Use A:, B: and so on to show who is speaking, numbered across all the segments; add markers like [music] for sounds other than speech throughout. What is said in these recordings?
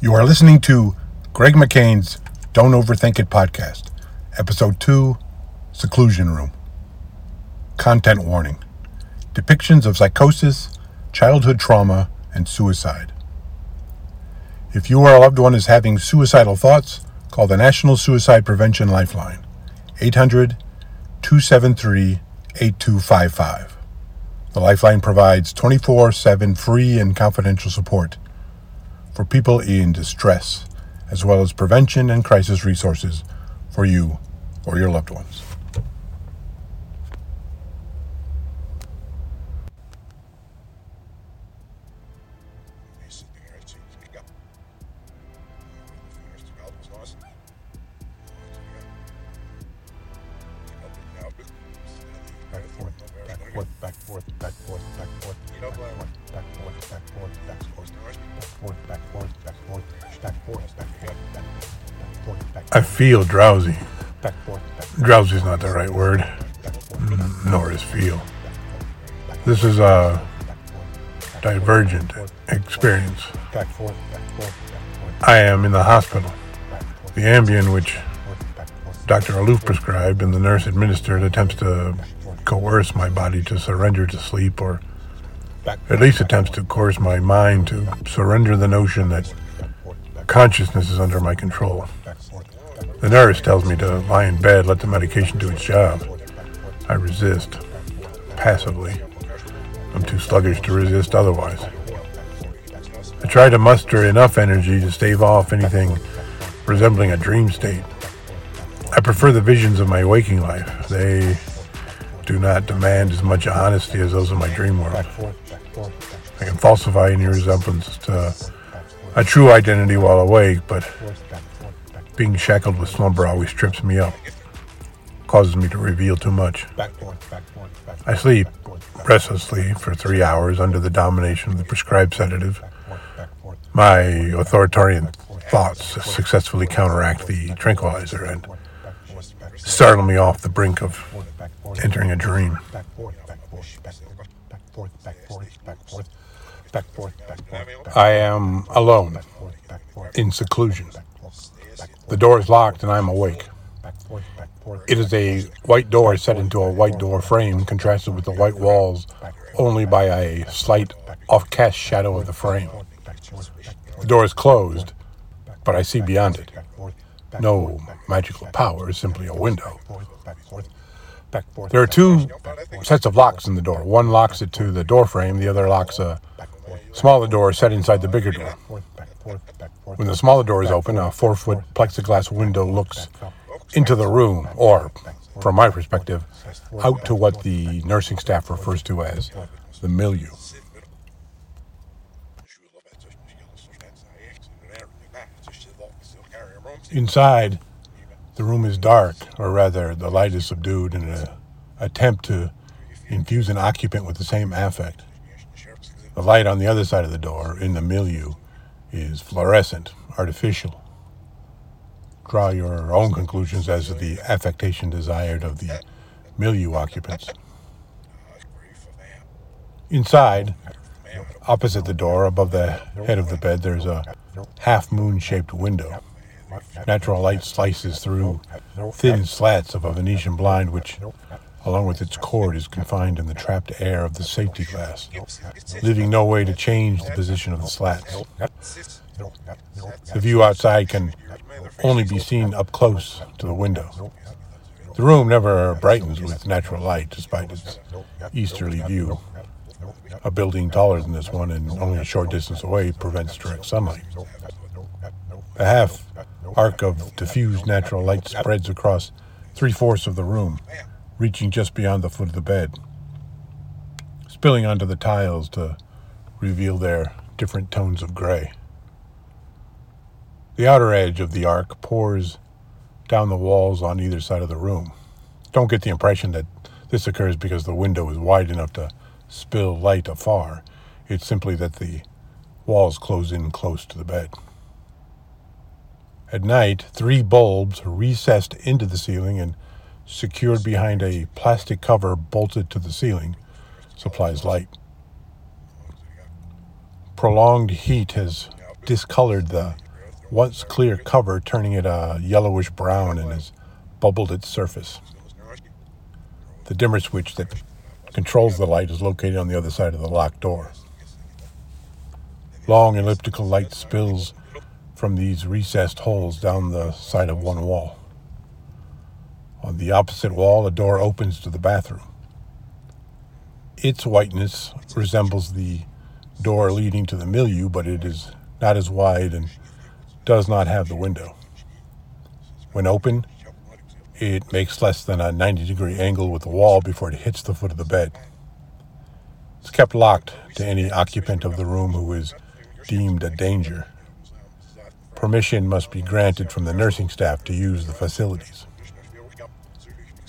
A: You are listening to Greg McCain's Don't Overthink It podcast, episode 2 Seclusion Room. Content warning depictions of psychosis, childhood trauma, and suicide. If you or a loved one is having suicidal thoughts, call the National Suicide Prevention Lifeline 800 273 8255. The Lifeline provides 24 7 free and confidential support for people in distress, as well as prevention and crisis resources for you or your loved ones.
B: I feel drowsy.
A: back forth, back
B: Drowsy is not the right word, nor is feel. This is a divergent experience. I am in the hospital. The Ambien, which Dr. Aloof prescribed and the nurse administered, attempts to coerce my body to surrender to sleep, or at least attempts to coerce my mind to surrender the notion that consciousness is under my control. The nurse tells me to lie in bed, let the medication do its job. I resist, passively. I'm too sluggish to resist otherwise. I try to muster enough energy to stave off anything resembling a dream state. I prefer the visions of my waking life. They do not demand as much honesty as those of my dream world. I can falsify any resemblance to a true identity while awake, but being shackled with slumber always trips me up, causes me to reveal too much. I sleep restlessly for three hours under the domination of the prescribed sedative. My authoritarian thoughts successfully counteract the tranquilizer and startle me off the brink of entering a dream. I am alone in seclusion. The door is locked and I am awake. It is a white door set into a white door frame, contrasted with the white walls only by a slight off-cast shadow of the frame. The door is closed, but I see beyond it. No magical power, simply a window. There are two sets of locks in the door. One locks it to the door frame, the other locks a smaller door set inside the bigger door. When the smaller door is open, a four foot plexiglass window looks into the room, or, from my perspective, out to what the nursing staff refers to as the milieu. Inside, the room is dark, or rather, the light is subdued in an attempt to infuse an occupant with the same affect. The light on the other side of the door, in the milieu, is fluorescent, artificial. Draw your own conclusions as to the affectation desired of the milieu occupants. Inside, opposite the door, above the head of the bed, there's a half moon shaped window. Natural light slices through thin slats of a Venetian blind, which, along with its cord, is confined in the trapped air of the safety glass, leaving no way to change the position of the slats. The view outside can only be seen up close to the window. The room never brightens with natural light, despite its easterly view. A building taller than this one and only a short distance away prevents direct sunlight. A half arc of diffused natural light spreads across three fourths of the room, reaching just beyond the foot of the bed, spilling onto the tiles to reveal their different tones of gray. The outer edge of the arc pours down the walls on either side of the room. Don't get the impression that this occurs because the window is wide enough to spill light afar. It's simply that the walls close in close to the bed. At night, three bulbs recessed into the ceiling and secured behind a plastic cover bolted to the ceiling supplies light. Prolonged heat has discolored the once clear cover turning it a yellowish brown and has bubbled its surface. The dimmer switch that controls the light is located on the other side of the locked door. Long elliptical light spills from these recessed holes down the side of one wall. On the opposite wall, a door opens to the bathroom. Its whiteness resembles the door leading to the milieu, but it is not as wide and does not have the window. When open, it makes less than a 90 degree angle with the wall before it hits the foot of the bed. It's kept locked to any occupant of the room who is deemed a danger. Permission must be granted from the nursing staff to use the facilities.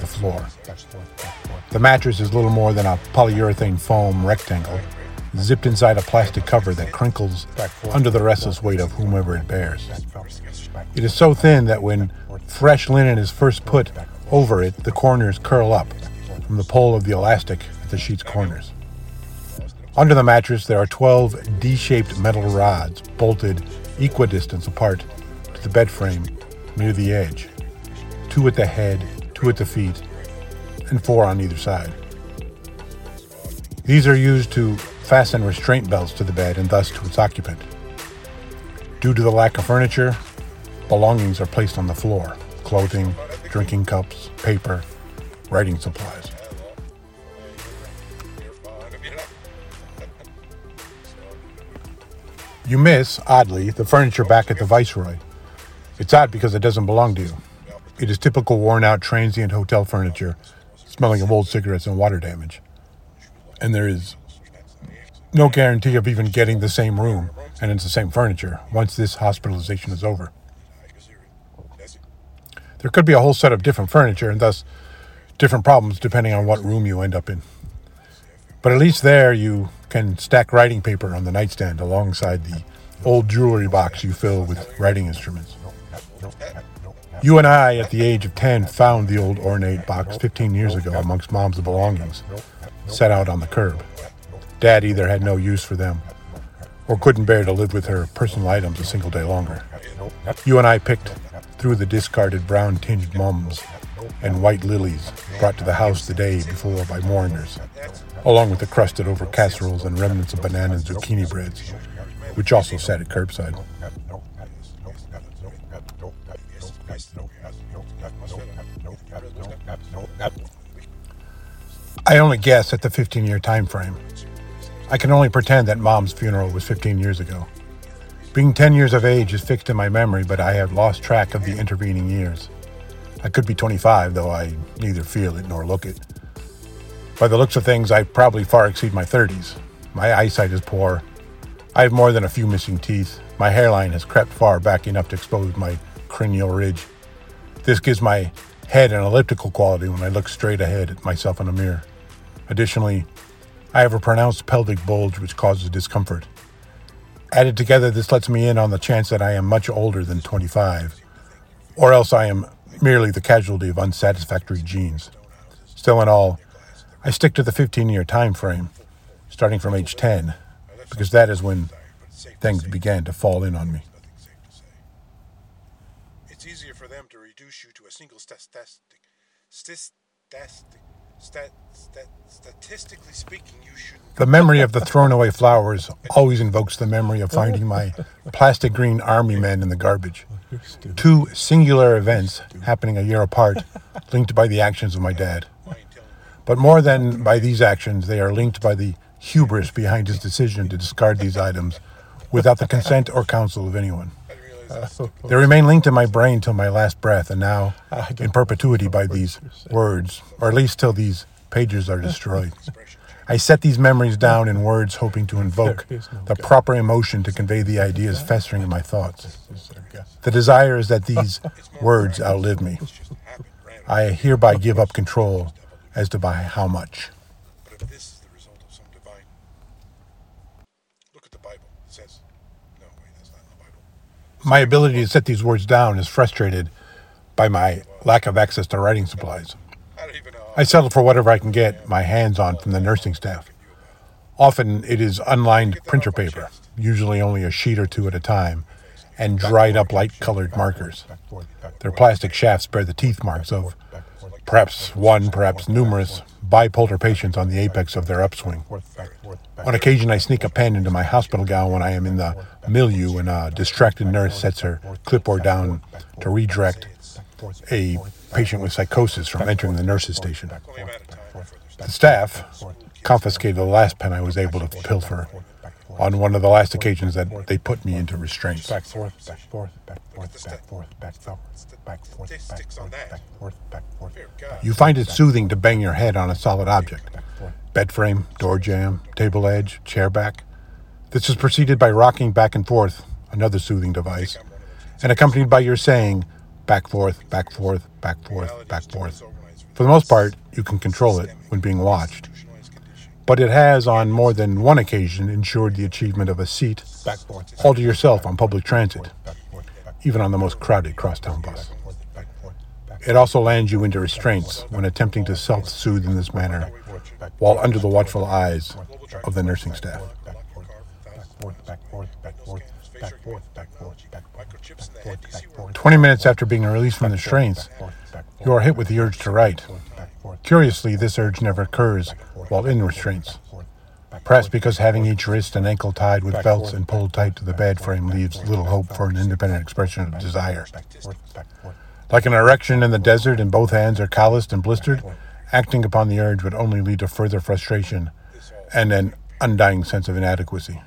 B: the floor. The mattress is little more than a polyurethane foam rectangle, zipped inside a plastic cover that crinkles under the restless weight of whomever it bears. It is so thin that when fresh linen is first put over it, the corners curl up from the pull of the elastic at the sheet's corners. Under the mattress, there are 12 D shaped metal rods bolted equidistant apart to the bed frame near the edge, two at the head, two at the feet, and four on either side. These are used to fasten restraint belts to the bed and thus to its occupant. Due to the lack of furniture, belongings are placed on the floor clothing, drinking cups, paper, writing supplies. You miss, oddly, the furniture back at the Viceroy, it's odd because it doesn't belong to you. It is typical worn out transient hotel furniture, smelling of old cigarettes and water damage. And there is no guarantee of even getting the same room and it's the same furniture once this hospitalization is over. There could be a whole set of different furniture and thus different problems depending on what room you end up in. But at least there you can stack writing paper on the nightstand alongside the old jewelry box you fill with writing instruments. You and I, at the age of 10, found the old ornate box 15 years ago amongst mom's belongings, set out on the curb. Dad either had no use for them or couldn't bear to live with her personal items a single day longer. You and I picked through the discarded brown tinged mums and white lilies brought to the house the day before by mourners, along with the crusted over casseroles and remnants of banana and zucchini breads, which also sat at curbside. I only guess at the 15 year time frame. I can only pretend that mom's funeral was 15 years ago. Being 10 years of age is fixed in my memory, but I have lost track of the intervening years. I could be 25, though I neither feel it nor look it. By the looks of things, I probably far exceed my 30s. My eyesight is poor. I have more than a few missing teeth. My hairline has crept far back enough to expose my cranial ridge. This gives my head an elliptical quality when I look straight ahead at myself in a mirror. Additionally, I have a pronounced pelvic bulge which causes discomfort. Added together, this lets me in on the chance that I am much older than 25, or else I am merely the casualty of unsatisfactory genes. Still in all, I stick to the 15 year time frame, starting from age 10, because that is when things began to fall in on me.
A: It's easier for them to reduce you to a single statistic. Statistic. Stat, stat, statistically speaking, you should. The memory of the thrown away flowers always invokes the memory of finding my plastic green army men in the garbage. Two singular events happening a year apart, linked by the actions of my dad. But more than by these actions, they are linked by the hubris behind his decision to discard these items without the consent or counsel of anyone. They remain linked in my brain till my last breath, and now [laughs] in perpetuity by these words, or at least till these pages are destroyed. [laughs] I set these memories down in words, hoping to invoke the proper emotion to convey the ideas festering in my thoughts. The desire is that [laughs] these words outlive me.
B: I hereby give up control as to by how much.
C: But if this is the result of some divine. Look at the Bible. It says. No, wait, that's not in the Bible.
B: My ability to set these words down is frustrated by my lack of access to writing supplies.
C: I
B: settle for whatever I can get my hands on from the nursing staff. Often it is unlined printer paper, usually only a sheet or two at a time, and dried up light colored markers. Their plastic shafts bear the teeth marks of perhaps one, perhaps numerous bipolar patients on the apex of their upswing. On occasion, I sneak a pen into my hospital gown when I am in the milieu and a distracted nurse sets her clipboard down to redirect a patient with psychosis from entering the nurse's station. The staff confiscated the last pen I was able to pilfer on one of the last occasions that they put me into restraints.
D: back forth, back forth, back forth, back forth, back forth, back forth, back forth, back forth, back forth,
B: You find it soothing to bang your head on a solid object. Bed frame, door jamb, table edge, chair back. This is preceded by rocking back and forth, another soothing device, and accompanied by your saying, back forth, back forth, back forth, back forth. For the most part, you can control it when being watched,
C: Institutionalized condition.
B: But it has on more than one occasion ensured the achievement of a seat all to yourself on public transit, even on the most crowded crosstown bus. It also lands you into restraints when attempting to self soothe in this manner while under the watchful eyes of the nursing staff.
D: Forth, back forth, back forth, back forth, back forth, back forth, back forth,
C: Microchips in the
D: back forth,
C: Do you see
D: back
C: where
D: forth,
B: 20 minutes after being released from the restraints, you are hit with the urge to write. Curiously, this urge never occurs while in restraints. Perhaps because having each wrist and ankle tied with belts and pulled tight to the bed frame leaves little hope for an independent expression of desire.
D: back forth, back forth,
B: Like an erection in the desert and both hands are calloused and blistered, acting upon the urge would only lead to further frustration and an undying sense of inadequacy.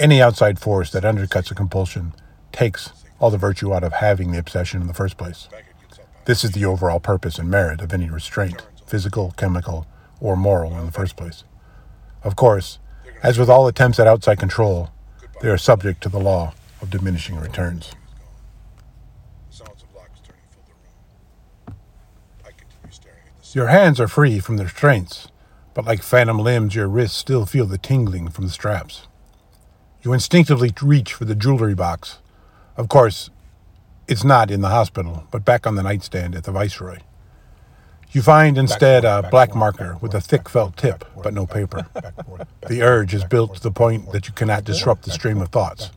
B: Any outside force that undercuts a compulsion takes all the virtue out of having the obsession in the first place. This is the overall purpose and merit of any restraint, physical, chemical, or moral in the first place. Of course, as with all attempts at outside control, they are subject to the law of diminishing returns. Your hands are free from the restraints, but like phantom limbs, your wrists still feel the tingling from the straps. You instinctively reach for the jewelry box. Of course, it's not in the hospital, but back on the nightstand at the Viceroy. You find instead a black marker with a thick felt tip, but no paper. The urge is built to the point that you cannot disrupt the stream of thoughts.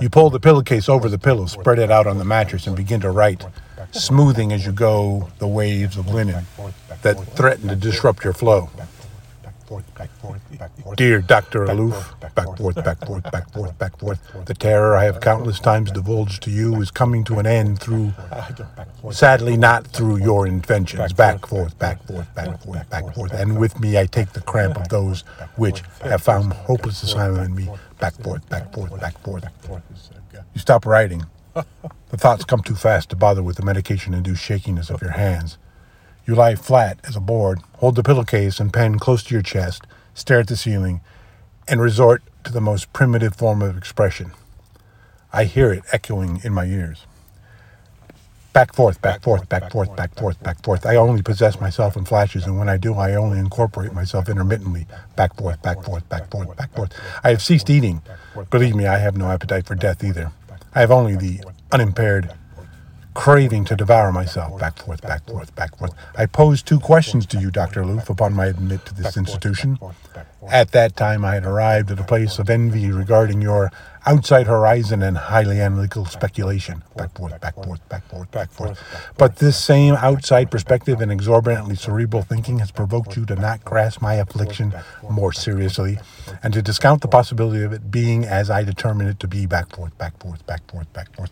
B: You pull the pillowcase over the pillow, spread it out on the mattress, and begin to write, smoothing as you go the waves of linen that threaten to disrupt your flow.
D: Forth, back forth, back forth.
B: Dear Dr. Aloof, back forth, back forth, back forth, back forth. The terror I have countless times divulged to you is coming to an end through, sadly, not through your inventions. Back forth, back forth, back forth, back forth. And with me, I take the cramp of those which have found hopeless asylum in me. Back forth, back forth, back forth. You stop writing. The thoughts come too fast to bother with the medication induced shakiness of your hands. You lie flat as a board, hold the pillowcase and pen close to your chest, stare at the ceiling, and resort to the most primitive form of expression. I hear it echoing in my ears. Back forth, back forth, back forth, back forth, back forth. I only possess myself in flashes, and when I do, I only incorporate myself intermittently. Back forth, back forth, back forth, back forth. I have ceased eating. Believe me, I have no appetite for death either. I have only the unimpaired craving to devour myself. Back forth, back forth, back forth. I posed two questions to you, Dr. Aloof, upon my admit to this institution. At that time, I had arrived at a place of envy regarding your outside horizon and highly analytical speculation. Back forth, back forth, back forth, back forth. But this same outside perspective and exorbitantly cerebral thinking has provoked you to not grasp my affliction more seriously and to discount the possibility of it being as I determine it to be. Back forth, back forth, back forth, back forth.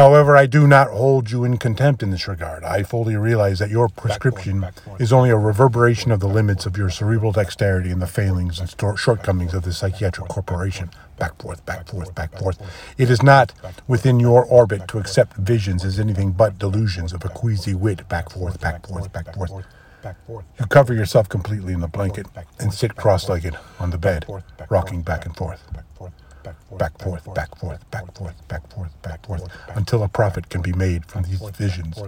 B: However, I do not hold you in contempt in this regard. I fully realize that your prescription is only a reverberation of the limits of your cerebral dexterity and the failings and shortcomings of the psychiatric corporation. Back forth, back forth, back forth. It is not within your orbit to accept visions as anything but delusions of a queasy wit. Back forth, back forth, back forth.
D: back forth,
B: You cover yourself completely in the blanket and sit cross-legged on the bed, rocking back and forth.
D: Back forth,
B: back forth, back forth, back forth, back forth, back forth, until a profit can be made from these visions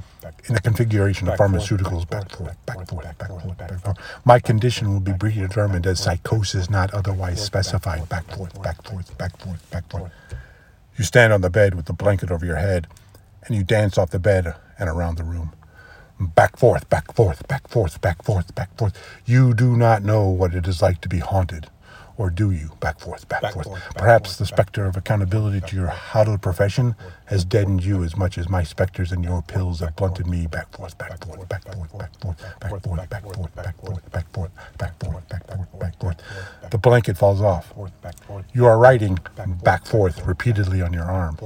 B: in the configuration of pharmaceuticals, back forth, back forth, back forth, back forth. My condition will be predetermined as psychosis not otherwise specified, back forth, back forth, back forth, back forth. You stand on the bed with the blanket over your head, and you dance off the bed and around the room. Back forth, back forth, back forth, back forth, back forth. You do not know what it is like to be haunted. Or do you? Back forth, back,
E: Back
B: forth.
E: forth, back
B: Perhaps
E: forth,
B: the specter of accountability to your hallowed profession has deadened you as much as my specters and your pills have blunted me. Back forth, back forth, back forth, back forth, back forth, back forth, back forth, back forth, back forth, back forth, back forth. The blanket falls off. You are writing back forth repeatedly on your arm.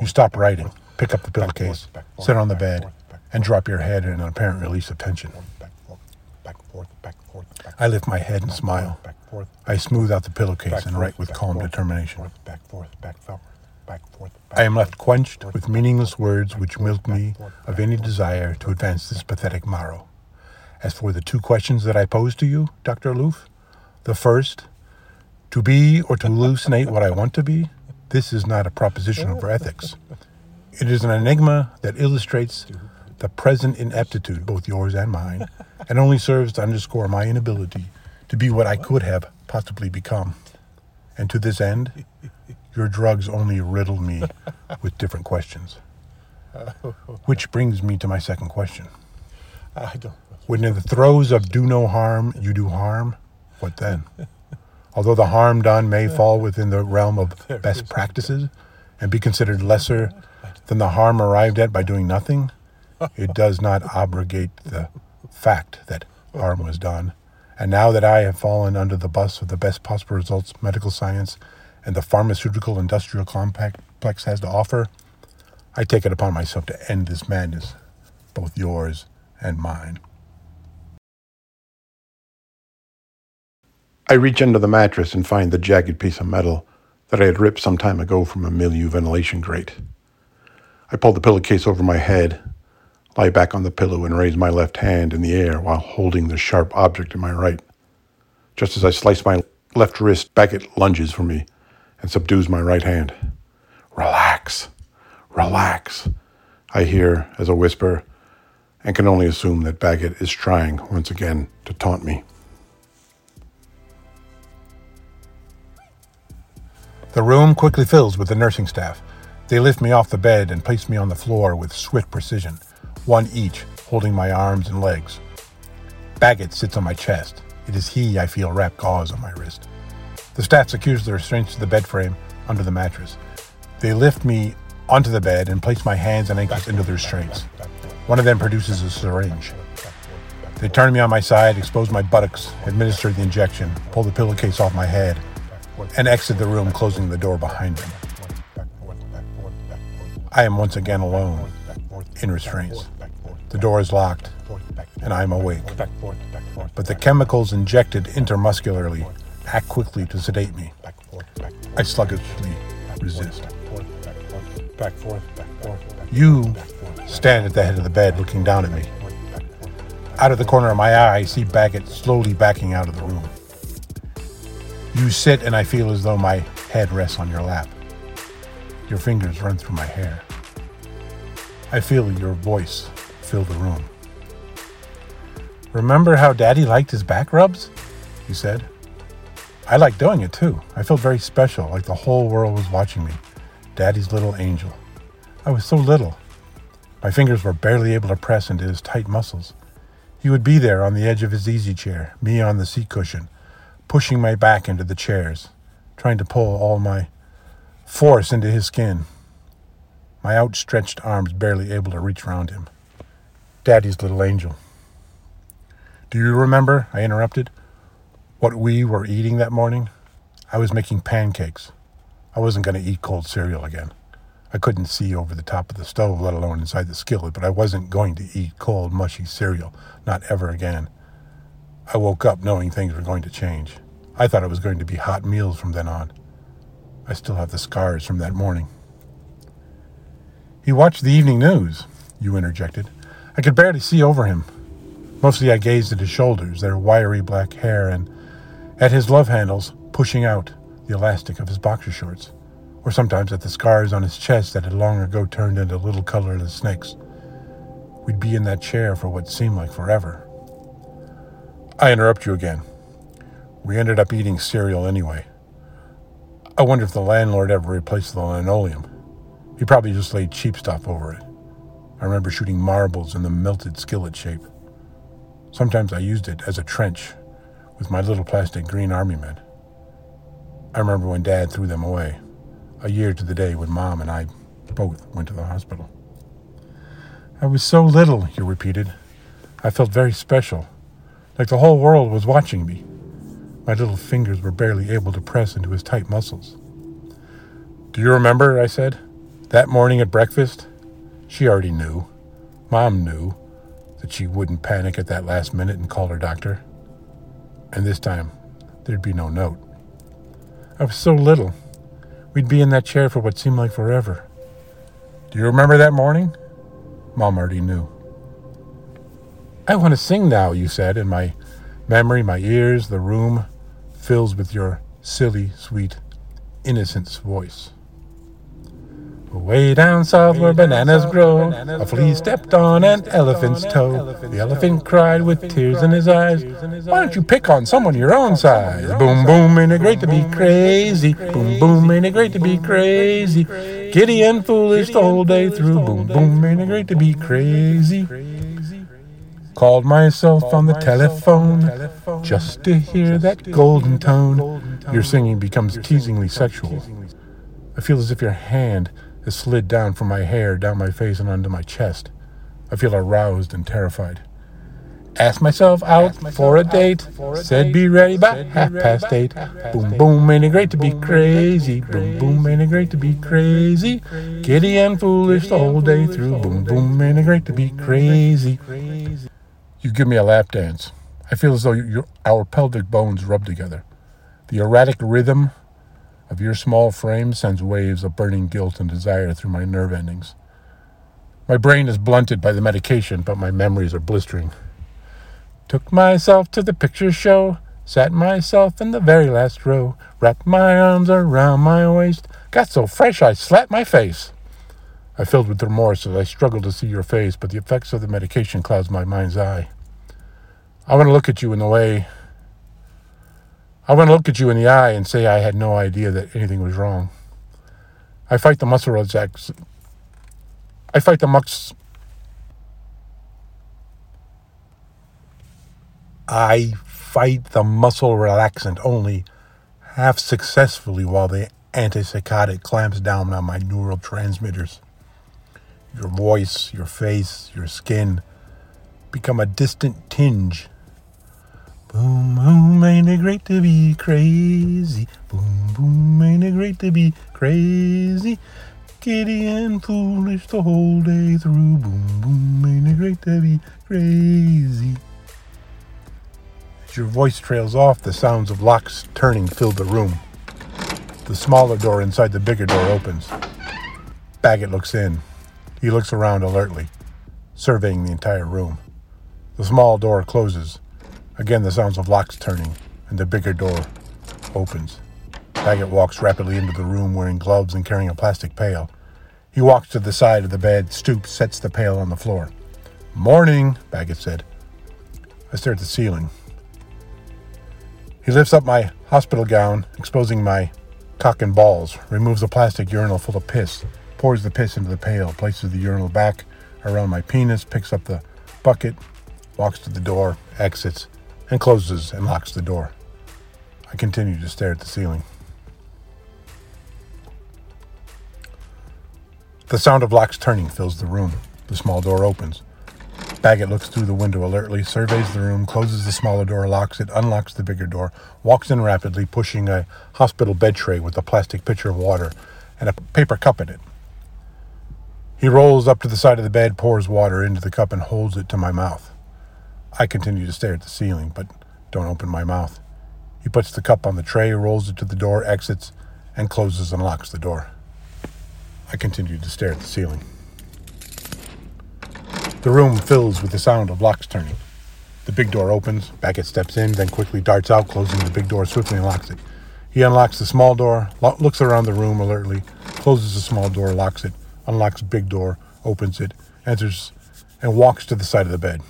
B: You stop writing, pick up the pillowcase, sit on the bed, and drop your head in an apparent release of tension. I lift my head and smile. I smooth out the pillowcase and write with calm determination. I am left quenched with meaningless words which milk me of any desire to advance this pathetic morrow. As for the two questions that I pose to you, Dr. Aloof, the first, to be or to hallucinate what I want to be, this is not a proposition over ethics. It is an enigma that illustrates the present ineptitude, both yours and mine, and only serves to underscore my inability to be what I could have possibly become. And to this end, your drugs only riddle me with different questions. [laughs] Which brings me to my second question.
E: I don't.
B: When in the throes of do no harm, you do harm, what then? Although the harm done may fall within the realm of best practices and be considered lesser than the harm arrived at by doing nothing, it does not abrogate the fact that harm was done. And now that I have fallen under the bus of the best possible results medical science and the pharmaceutical industrial complex has to offer, I take it upon myself to end this madness, both yours and mine. I reach under the mattress and find the jagged piece of metal that I had ripped some time ago from a milieu ventilation grate. I pull the pillowcase over my head, lie back on the pillow, and raise my left hand in the air while holding the sharp object in my right. Just as I slice my left wrist, Baggett lunges for me and subdues my right hand. Relax, relax, I hear as a whisper, and can only assume that Baggett is trying once again to taunt me. The room quickly fills with the nursing staff. They lift me off the bed and place me on the floor with swift precision, one each holding my arms and legs. Baggett sits on my chest. It is he I feel wrap gauze on my wrist. The staff secures the restraints to the bed frame under the mattress. They lift me onto the bed and place my hands and ankles into the restraints. One of them produces a syringe. They turn me on my side, expose my buttocks, administer the injection, pull the pillowcase off my head, and exit the room, closing the door behind them. I am once again alone, in restraints. The door is locked, and I am awake. But the chemicals injected intermuscularly act quickly to sedate me. I sluggishly resist. You stand at the head of the bed looking down at me. Out of the corner of my eye, I see Baggett slowly backing out of the room. You sit, and I feel as though my head rests on your lap. Your fingers run through my hair. I feel your voice fill the room. Remember how Daddy liked his back rubs? He said. I liked doing it too. I felt very special, like the whole world was watching me. Daddy's little angel. I was so little. My fingers were barely able to press into his tight muscles. He would be there on the edge of his easy chair, me on the seat cushion, pushing my back into the chairs, trying to pull all my force into his skin. My outstretched arms barely able to reach round him. Daddy's little angel. Do you remember, I interrupted, what we were eating that morning? I was making pancakes. I wasn't going to eat cold cereal again. I couldn't see over the top of the stove, let alone inside the skillet, but I wasn't going to eat cold, mushy cereal, not ever again. I woke up knowing things were going to change. I thought it was going to be hot meals from then on. I still have the scars from that morning. He watched the evening news, you interjected. I could barely see over him. Mostly I gazed at his shoulders, their wiry black hair, and at his love handles pushing out the elastic of his boxer shorts, or sometimes at the scars on his chest that had long ago turned into little colorless snakes. We'd be in that chair for what seemed like forever. I interrupt you again. We ended up eating cereal anyway. I wonder if the landlord ever replaced the linoleum. He probably just laid cheap stuff over it. I remember shooting marbles in the melted skillet shape. Sometimes I used it as a trench with my little plastic green army men. I remember when Dad threw them away, a year to the day when Mom and I both went to the hospital. I was so little, you repeated. I felt very special, like the whole world was watching me. My little fingers were barely able to press into his tight muscles. Do you remember? I said. That morning at breakfast? She already knew. Mom knew that she wouldn't panic at that last minute and call her doctor. And this time, there'd be no note. I was so little. We'd be in that chair for what seemed like forever. Do you remember that morning? Mom already knew. I want to sing now, you said, and my memory, my ears, the room fills with your silly, sweet, innocence voice. Way down south where bananas grow, a flea stepped on an elephant's toe. The elephant cried with tears in his eyes, Why don't you pick on someone your own size? Boom, boom, ain't it great to be crazy? Boom, boom, ain't it great to be crazy? Giddy and foolish the whole day through. Boom, boom, ain't it great to be crazy? Called myself on the telephone just to hear that golden tone. Your singing becomes teasingly sexual. I feel as if your hand has slid down from my hair, down my face, and onto my chest. I feel aroused and terrified. Asked myself out for a date. Said be ready by half past eight. Boom, boom, ain't it great to be crazy? Boom, boom, ain't it great to be crazy? Giddy and foolish the whole day through. Boom, boom, ain't it great to be crazy? You give me a lap dance. I feel as though your, our pelvic bones rub together. The erratic rhythm of your small frame sends waves of burning guilt and desire through my nerve endings. My brain is blunted by the medication, but my memories are blistering. Took myself to the picture show, sat myself in the very last row, wrapped my arms around my waist, got so fresh I slapped my face. I filled with remorse as I struggled to see your face, but the effects of the medication clouds my mind's eye. I want to look at you in the way I want to look at you in the eye and say I had no idea that anything was wrong. I fight the muscle relax. I fight the mux. I fight the muscle relaxant only half successfully while the antipsychotic clamps down on my neural transmitters. Your voice, your face, your skin become a distant tinge Boom, boom, ain't it great to be crazy? Boom, boom, ain't it great to be crazy? Giddy and foolish the whole day through. Boom, boom, ain't it great to be crazy? As your voice trails off, the sounds of locks turning fill the room. The smaller door inside the bigger door opens. Baggett looks in. He looks around alertly, surveying the entire room. The small door closes Again, the sounds of locks turning, and the bigger door opens. Baggett walks rapidly into the room wearing gloves and carrying a plastic pail. He walks to the side of the bed, stoops, sets the pail on the floor. Morning, Baggett said. I stare at the ceiling. He lifts up my hospital gown, exposing my cock and balls, removes a plastic urinal full of piss, pours the piss into the pail, places the urinal back around my penis, picks up the bucket, walks to the door, exits, and closes and locks the door. I continue to stare at the ceiling. The sound of locks turning fills the room. The small door opens. Baggett looks through the window alertly, surveys the room, closes the smaller door, locks it, unlocks the bigger door, walks in rapidly, pushing a hospital bed tray with a plastic pitcher of water and a paper cup in it. He rolls up to the side of the bed, pours water into the cup, and holds it to my mouth. I continue to stare at the ceiling, but don't open my mouth. He puts the cup on the tray, rolls it to the door, exits, and closes and locks the door. I continue to stare at the ceiling. The room fills with the sound of locks turning. The big door opens, Baggett steps in, then quickly darts out, closing the big door swiftly and locks it. He unlocks the small door, lo- looks around the room alertly, closes the small door, locks it, unlocks big door, opens it, enters, and walks to the side of the bed.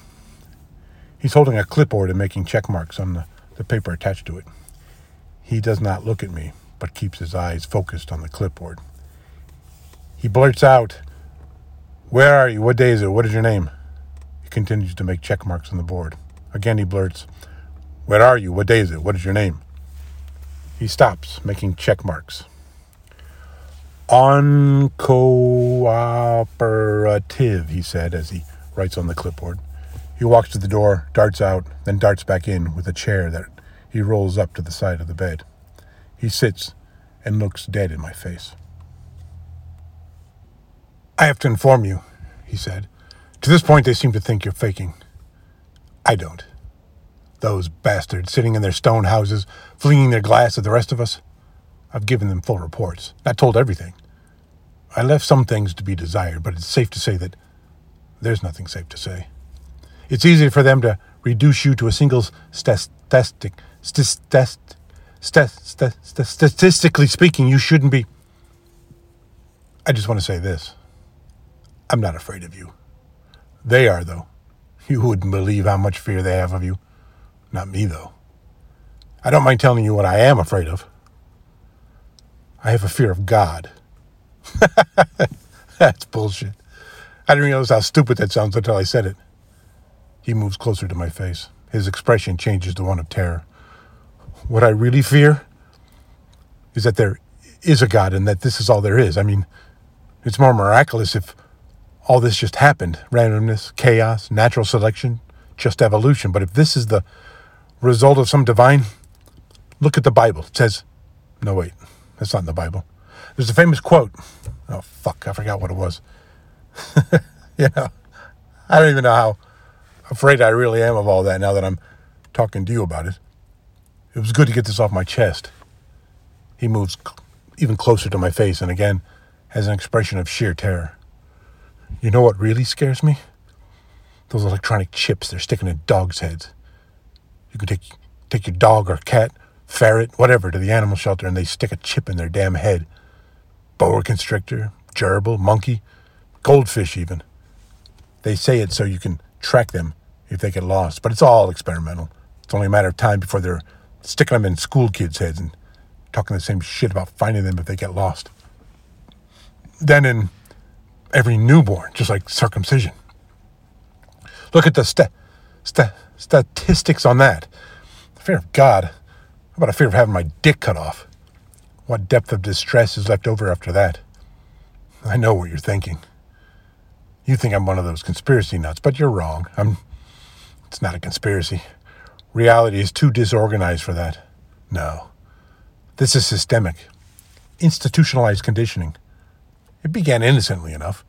B: He's holding a clipboard and making check marks on the, the paper attached to it. He does not look at me, but keeps his eyes focused on the clipboard. He blurts out, Where are you? What day is it? What is your name? He continues to make check marks on the board. Again, he blurts, Where are you? What day is it? What is your name? He stops, making check marks. Uncooperative, he said as he writes on the clipboard. He walks to the door, darts out, then darts back in with a chair that he rolls up to the side of the bed. He sits and looks dead in my face. I have to inform you, he said. To this point, they seem to think you're faking. I don't. Those bastards sitting in their stone houses, flinging their glass at the rest of us. I've given them full reports, not told everything. I left some things to be desired, but it's safe to say that there's nothing safe to say. It's easy for them to reduce you to a single statistic. Statistically speaking, you shouldn't be. I just want to say this. I'm not afraid of you. They are, though. You wouldn't believe how much fear they have of you. Not me, though. I don't mind telling you what I am afraid of. I have a fear of God. [laughs] That's bullshit. I didn't realize how stupid that sounds until I said it. He moves closer to my face. His expression changes to one of terror. What I really fear is that there is a God and that this is all there is. I mean, it's more miraculous if all this just happened randomness, chaos, natural selection, just evolution. But if this is the result of some divine, look at the Bible. It says, no, wait, that's not in the Bible. There's a famous quote. Oh, fuck, I forgot what it was. [laughs] yeah, I don't even know how afraid I really am of all that now that I'm talking to you about it. It was good to get this off my chest. He moves even closer to my face and again has an expression of sheer terror. You know what really scares me? Those electronic chips they're sticking in dogs' heads. You can take take your dog or cat, ferret, whatever, to the animal shelter and they stick a chip in their damn head. Boa constrictor, gerbil, monkey, goldfish even. They say it so you can track them if they get lost, but it's all experimental. It's only a matter of time before they're sticking them in school kids' heads and talking the same shit about finding them if they get lost. Then in every newborn, just like circumcision. Look at the st- st- statistics on that. The fear of God. How about a fear of having my dick cut off? What depth of distress is left over after that? I know what you're thinking. You think I'm one of those conspiracy nuts, but you're wrong. I'm. It's not a conspiracy. Reality is too disorganized for that. No. This is systemic, institutionalized conditioning. It began innocently enough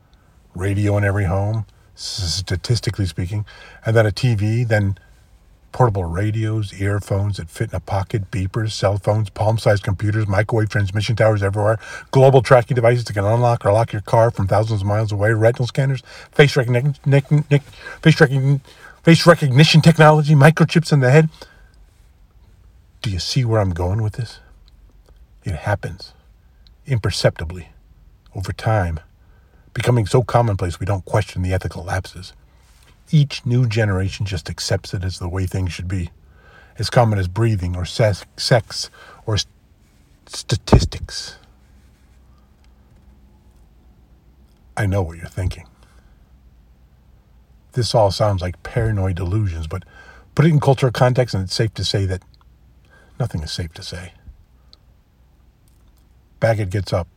B: radio in every home, statistically speaking, and then a TV, then portable radios, earphones that fit in a pocket, beepers, cell phones, palm sized computers, microwave transmission towers everywhere, global tracking devices that can unlock or lock your car from thousands of miles away, retinal scanners, face recognition, face recognition, face recognition technology, microchips in the head. Do you see where I'm going with this? It happens imperceptibly over time, becoming so commonplace we don't question the ethical lapses. Each new generation just accepts it as the way things should be, as common as breathing or sex, or st- statistics. I know what you're thinking. This all sounds like paranoid delusions, but put it in cultural context, and it's safe to say that nothing is safe to say. Baggett gets up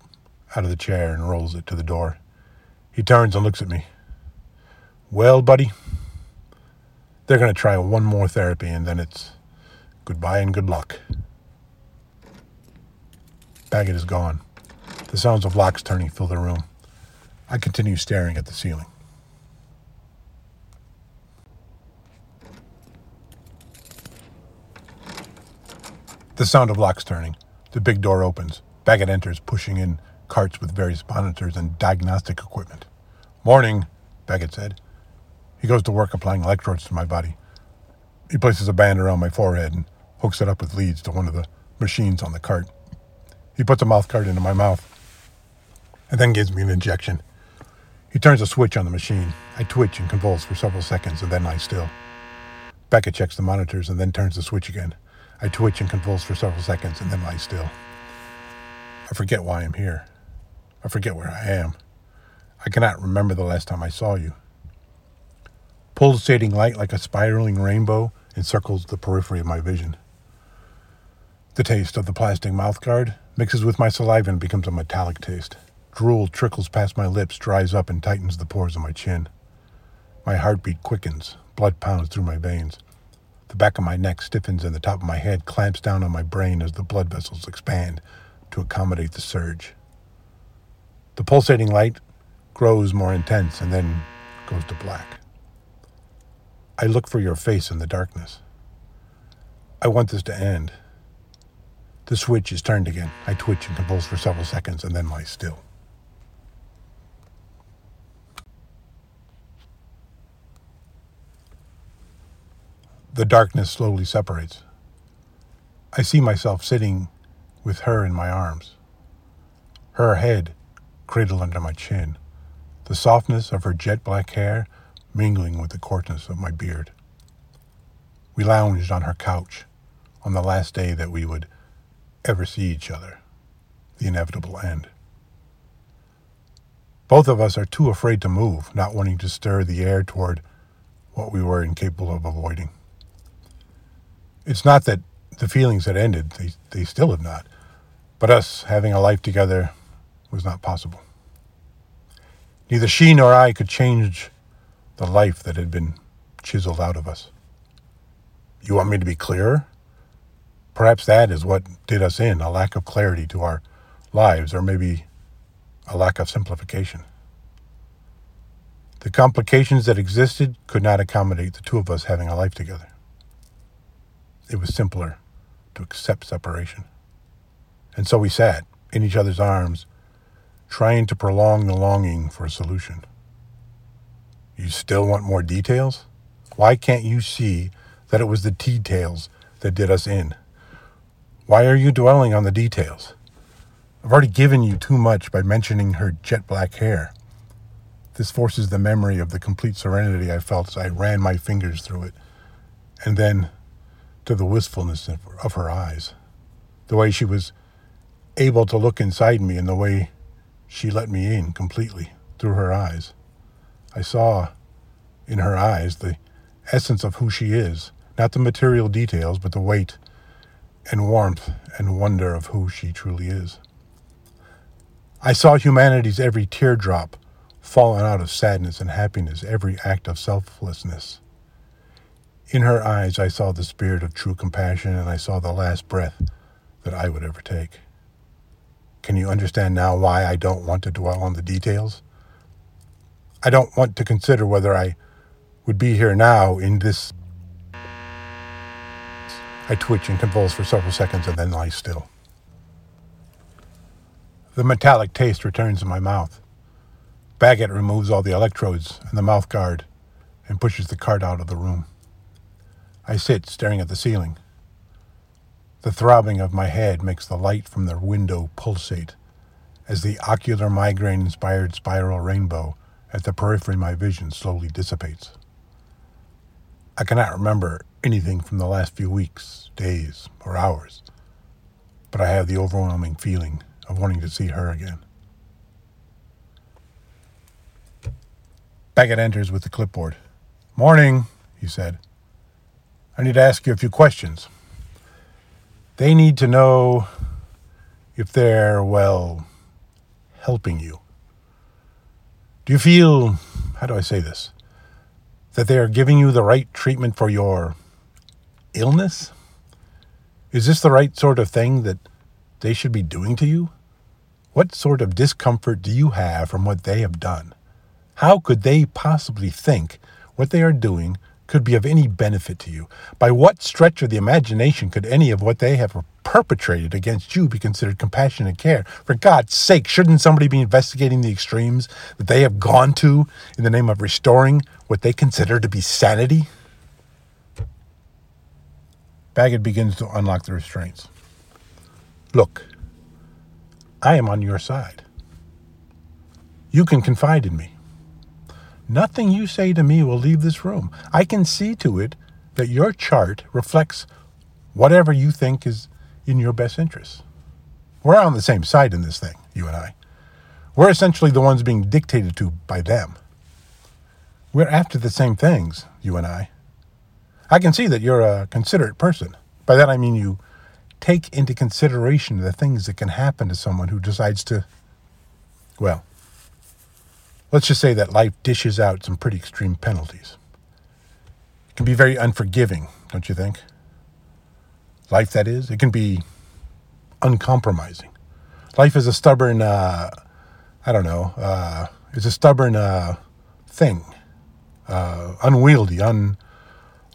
B: out of the chair and rolls it to the door. He turns and looks at me. Well, buddy, they're going to try one more therapy and then it's goodbye and good luck. Baggett is gone. The sounds of locks turning fill the room. I continue staring at the ceiling. The sound of locks turning. The big door opens. Baggett enters, pushing in carts with various monitors and diagnostic equipment. Morning, Baggett said. He goes to work applying electrodes to my body. He places a band around my forehead and hooks it up with leads to one of the machines on the cart. He puts a mouth guard into my mouth and then gives me an injection. He turns a switch on the machine. I twitch and convulse for several seconds and then lie still. Baggett checks the monitors and then turns the switch again. I twitch and convulse for several seconds and then lie still. I forget why I'm here. I forget where I am. I cannot remember the last time I saw you. Pulsating light like a spiraling rainbow encircles the periphery of my vision. The taste of the plastic mouthguard mixes with my saliva and becomes a metallic taste. Drool trickles past my lips, dries up, and tightens the pores of my chin. My heartbeat quickens, blood pounds through my veins. The back of my neck stiffens and the top of my head clamps down on my brain as the blood vessels expand to accommodate the surge. The pulsating light grows more intense and then goes to black. I look for your face in the darkness. I want this to end. The switch is turned again. I twitch and convulse for several seconds and then lie still. The darkness slowly separates. I see myself sitting with her in my arms, her head cradled under my chin, the softness of her jet black hair mingling with the coarseness of my beard. We lounged on her couch on the last day that we would ever see each other, the inevitable end. Both of us are too afraid to move, not wanting to stir the air toward what we were incapable of avoiding. It's not that the feelings had ended, they, they still have not, but us having a life together was not possible. Neither she nor I could change the life that had been chiseled out of us. You want me to be clearer? Perhaps that is what did us in a lack of clarity to our lives, or maybe a lack of simplification. The complications that existed could not accommodate the two of us having a life together. It was simpler to accept separation. And so we sat in each other's arms, trying to prolong the longing for a solution. You still want more details? Why can't you see that it was the details that did us in? Why are you dwelling on the details? I've already given you too much by mentioning her jet black hair. This forces the memory of the complete serenity I felt as I ran my fingers through it, and then to the wistfulness of her eyes, the way she was able to look inside me, and the way she let me in completely through her eyes. I saw in her eyes the essence of who she is, not the material details, but the weight and warmth and wonder of who she truly is. I saw humanity's every teardrop fallen out of sadness and happiness, every act of selflessness. In her eyes, I saw the spirit of true compassion, and I saw the last breath that I would ever take. Can you understand now why I don't want to dwell on the details? I don't want to consider whether I would be here now in this. I twitch and convulse for several seconds and then lie still. The metallic taste returns in my mouth. Baggett removes all the electrodes and the mouth guard and pushes the cart out of the room. I sit staring at the ceiling. The throbbing of my head makes the light from the window pulsate as the ocular migraine inspired spiral rainbow at the periphery my vision slowly dissipates. I cannot remember anything from the last few weeks, days, or hours, but I have the overwhelming feeling of wanting to see her again. Baggett enters with the clipboard. Morning, he said. I need to ask you a few questions. They need to know if they're, well, helping you. Do you feel, how do I say this, that they are giving you the right treatment for your illness? Is this the right sort of thing that they should be doing to you? What sort of discomfort do you have from what they have done? How could they possibly think what they are doing could be of any benefit to you? By what stretch of the imagination could any of what they have perpetrated against you be considered compassionate care? For God's sake, shouldn't somebody be investigating the extremes that they have gone to in the name of restoring what they consider to be sanity? Baggett begins to unlock the restraints. Look, I am on your side. You can confide in me. Nothing you say to me will leave this room. I can see to it that your chart reflects whatever you think is in your best interest. We're on the same side in this thing, you and I. We're essentially the ones being dictated to by them. We're after the same things, you and I. I can see that you're a considerate person. By that I mean you take into consideration the things that can happen to someone who decides to, well, let's just say that life dishes out some pretty extreme penalties. It can be very unforgiving, don't you think? Life, that is. It can be uncompromising. Life is a stubborn, uh, I don't know, uh, it's a stubborn uh, thing, uh, unwieldy, un,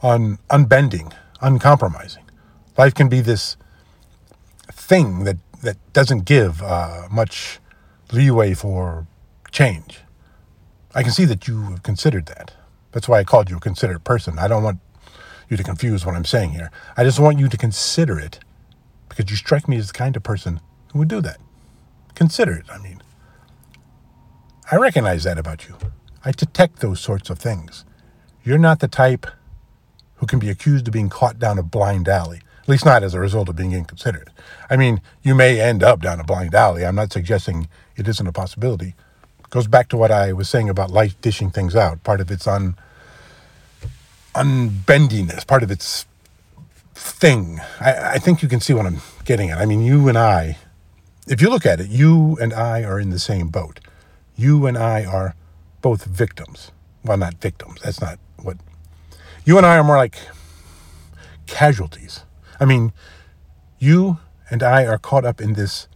B: un, unbending, uncompromising. Life can be this thing that, that doesn't give uh, much leeway for change. I can see that you have considered that. That's why I called you a considerate person. I don't want you to confuse what I'm saying here. I just want you to consider it because you strike me as the kind of person who would do that. Consider it, I mean. I recognize that about you. I detect those sorts of things. You're not the type who can be accused of being caught down a blind alley, at least not as a result of being inconsiderate. I mean, you may end up down a blind alley. I'm not suggesting it isn't a possibility. Goes back to what I was saying about life dishing things out. Part of its un, unbendiness, part of its thing. I, I think you can see what I'm getting at. I mean, you and I, if you look at it, you and I are in the same boat. You and I are both victims. Well, not victims. That's not what. You and I are more like casualties. I mean, you and I are caught up in this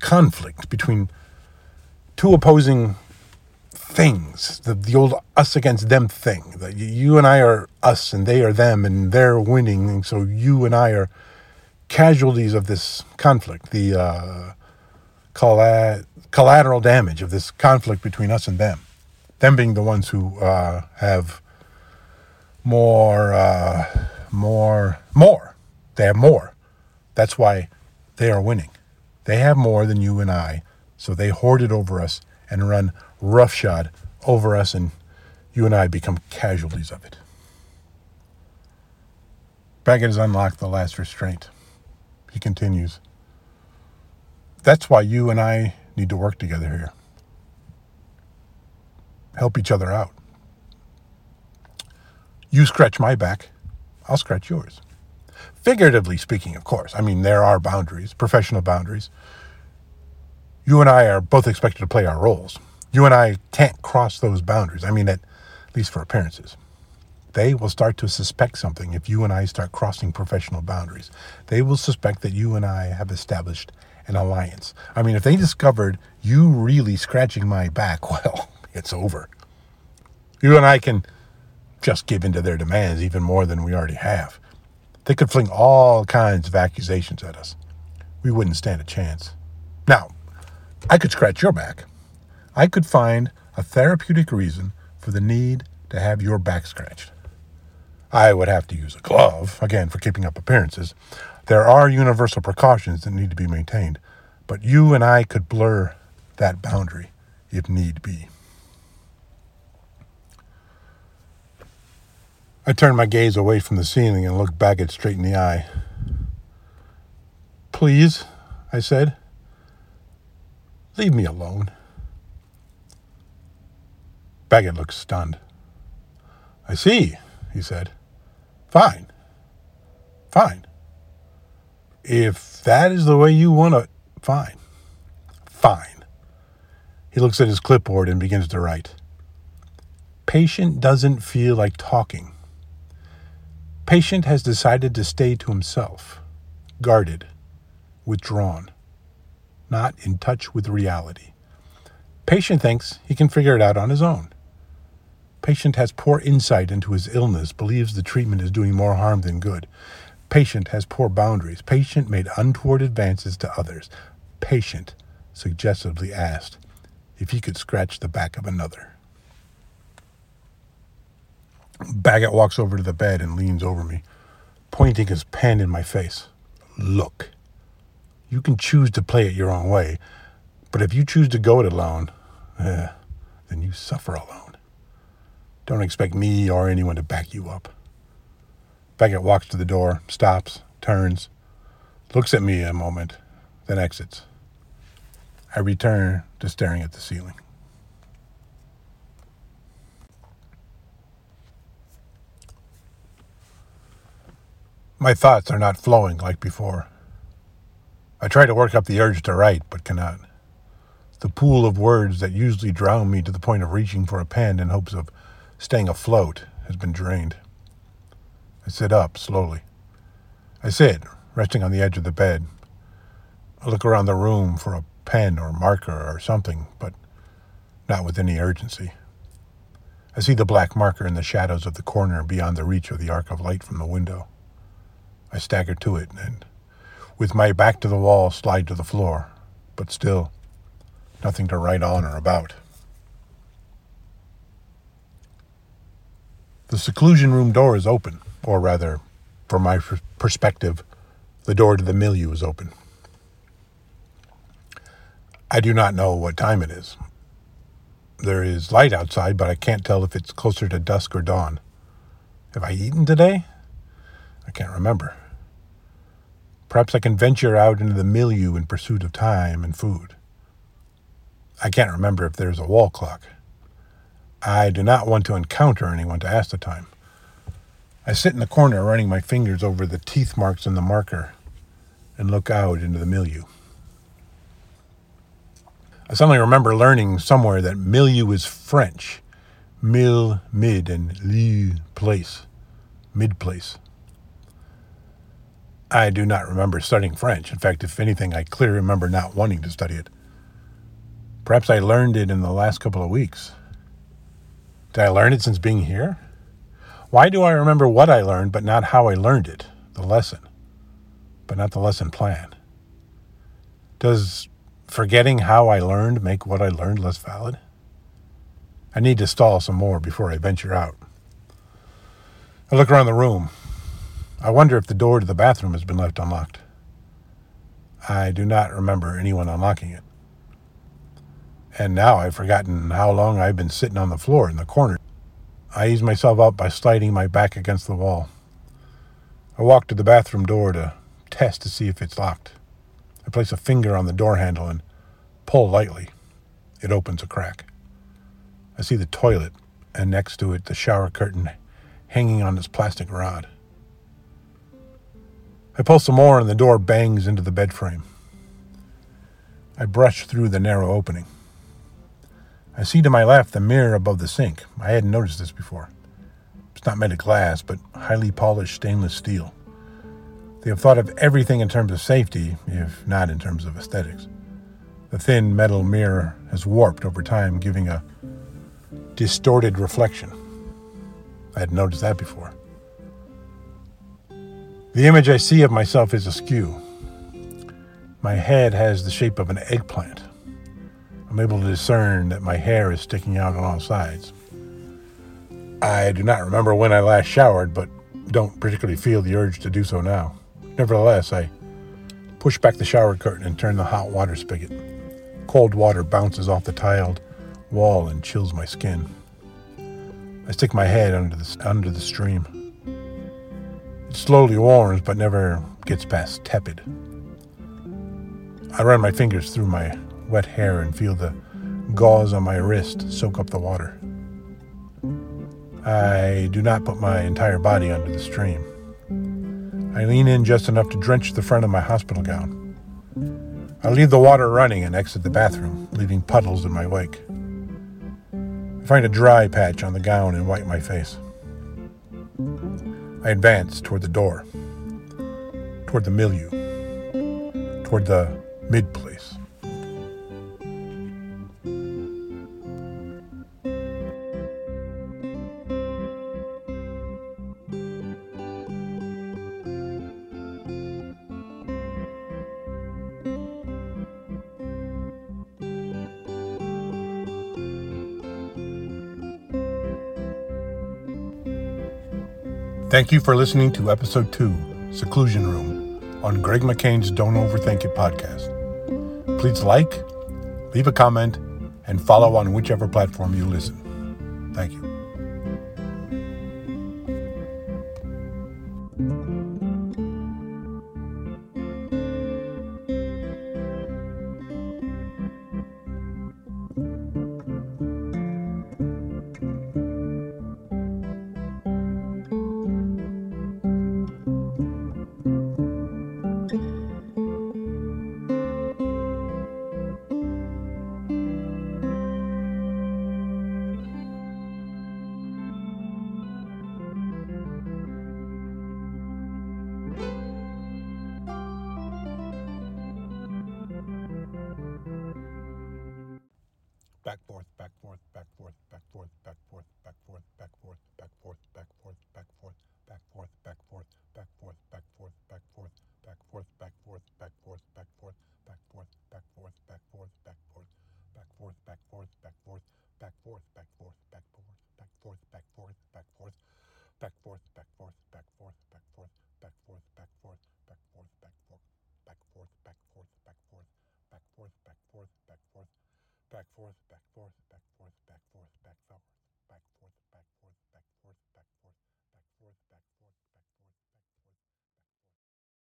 B: conflict between two opposing things, the, the old us against them thing. That you and I are us and they are them and they're winning. And so you and I are casualties of this conflict, the uh, colla- collateral damage of this conflict between us and them. Them being the ones who uh, have more, uh, more, more. They have more. That's why they are winning. They have more than you and I, so they hoard it over us and run roughshod over us, and you and I become casualties of it. Baggett has unlocked the last restraint. He continues. That's why you and I need to work together here. Help each other out. You scratch my back, I'll scratch yours. Figuratively speaking, of course. I mean, there are boundaries, professional boundaries. You and I are both expected to play our roles. You and I can't cross those boundaries. I mean, at least for appearances. They will start to suspect something if you and I start crossing professional boundaries. They will suspect that you and I have established an alliance. I mean, if they discovered you really scratching my back, [laughs] well, it's over. You and I can just give in to their demands even more than we already have. They could fling all kinds of accusations at us. We wouldn't stand a chance. Now, I could scratch your back. I could find a therapeutic reason for the need to have your back scratched. I would have to use a glove, again, for keeping up appearances. There are universal precautions that need to be maintained, but you and I could blur that boundary if need be. I turned my gaze away from the ceiling and looked Baggett straight in the eye. Please, I said, leave me alone. Baggett looked stunned. I see, he said. Fine. Fine. If that is the way you want to, fine. Fine. He looks at his clipboard and begins to write. Patient doesn't feel like talking. Patient has decided to stay to himself, guarded, withdrawn, not in touch with reality. Patient thinks he can figure it out on his own. Patient has poor insight into his illness, believes the treatment is doing more harm than good. Patient has poor boundaries. Patient made untoward advances to others. Patient suggestively asked if he could scratch the back of another. Baggett walks over to the bed and leans over me, pointing his pen in my face. Look, You can choose to play it your own way, but if you choose to go it alone, eh, then you suffer alone. Don't expect me or anyone to back you up. Baggett walks to the door, stops, turns, looks at me a moment, then exits. I return to staring at the ceiling. My thoughts are not flowing like before. I try to work up the urge to write, but cannot. The pool of words that usually drown me to the point of reaching for a pen in hopes of staying afloat has been drained. I sit up slowly. I sit, resting on the edge of the bed. I look around the room for a pen or marker or something, but not with any urgency. I see the black marker in the shadows of the corner beyond the reach of the arc of light from the window. I stagger to it and, with my back to the wall, slide to the floor, but still, nothing to write on or about. The seclusion room door is open, or rather, from my perspective, the door to the milieu is open. I do not know what time it is. There is light outside, but I can't tell if it's closer to dusk or dawn. Have I eaten today? I can't remember. Perhaps I can venture out into the milieu in pursuit of time and food. I can't remember if there's a wall clock. I do not want to encounter anyone to ask the time. I sit in the corner running my fingers over the teeth marks in the marker and look out into the milieu. I suddenly remember learning somewhere that milieu is French. Mil, mid, and lieu, place. Mid place. I do not remember studying French. In fact, if anything, I clearly remember not wanting to study it. Perhaps I learned it in the last couple of weeks. Did I learn it since being here? Why do I remember what I learned but not how I learned it, the lesson, but not the lesson plan? Does forgetting how I learned make what I learned less valid? I need to stall some more before I venture out. I look around the room. I wonder if the door to the bathroom has been left unlocked. I do not remember anyone unlocking it. And now I've forgotten how long I've been sitting on the floor in the corner. I ease myself up by sliding my back against the wall. I walk to the bathroom door to test to see if it's locked. I place a finger on the door handle and pull lightly. It opens a crack. I see the toilet, and next to it, the shower curtain hanging on its plastic rod. I pull some more and the door bangs into the bed frame. I brush through the narrow opening. I see to my left the mirror above the sink. I hadn't noticed this before. It's not made of glass, but highly polished stainless steel. They have thought of everything in terms of safety, if not in terms of aesthetics. The thin metal mirror has warped over time, giving a distorted reflection. I hadn't noticed that before. The image I see of myself is askew. My head has the shape of an eggplant. I'm able to discern that my hair is sticking out on all sides. I do not remember when I last showered, but don't particularly feel the urge to do so now. Nevertheless, I push back the shower curtain and turn the hot water spigot. Cold water bounces off the tiled wall and chills my skin. I stick my head under the, under the stream. Slowly warms but never gets past tepid. I run my fingers through my wet hair and feel the gauze on my wrist soak up the water. I do not put my entire body under the stream. I lean in just enough to drench the front of my hospital gown. I leave the water running and exit the bathroom, leaving puddles in my wake. I find a dry patch on the gown and wipe my face. I advanced toward the door, toward the milieu, toward the mid place. Thank you for listening to episode two, Seclusion Room, on Greg McCain's Don't Overthink It podcast. Please like, leave a comment, and follow on whichever platform you listen. Thank you.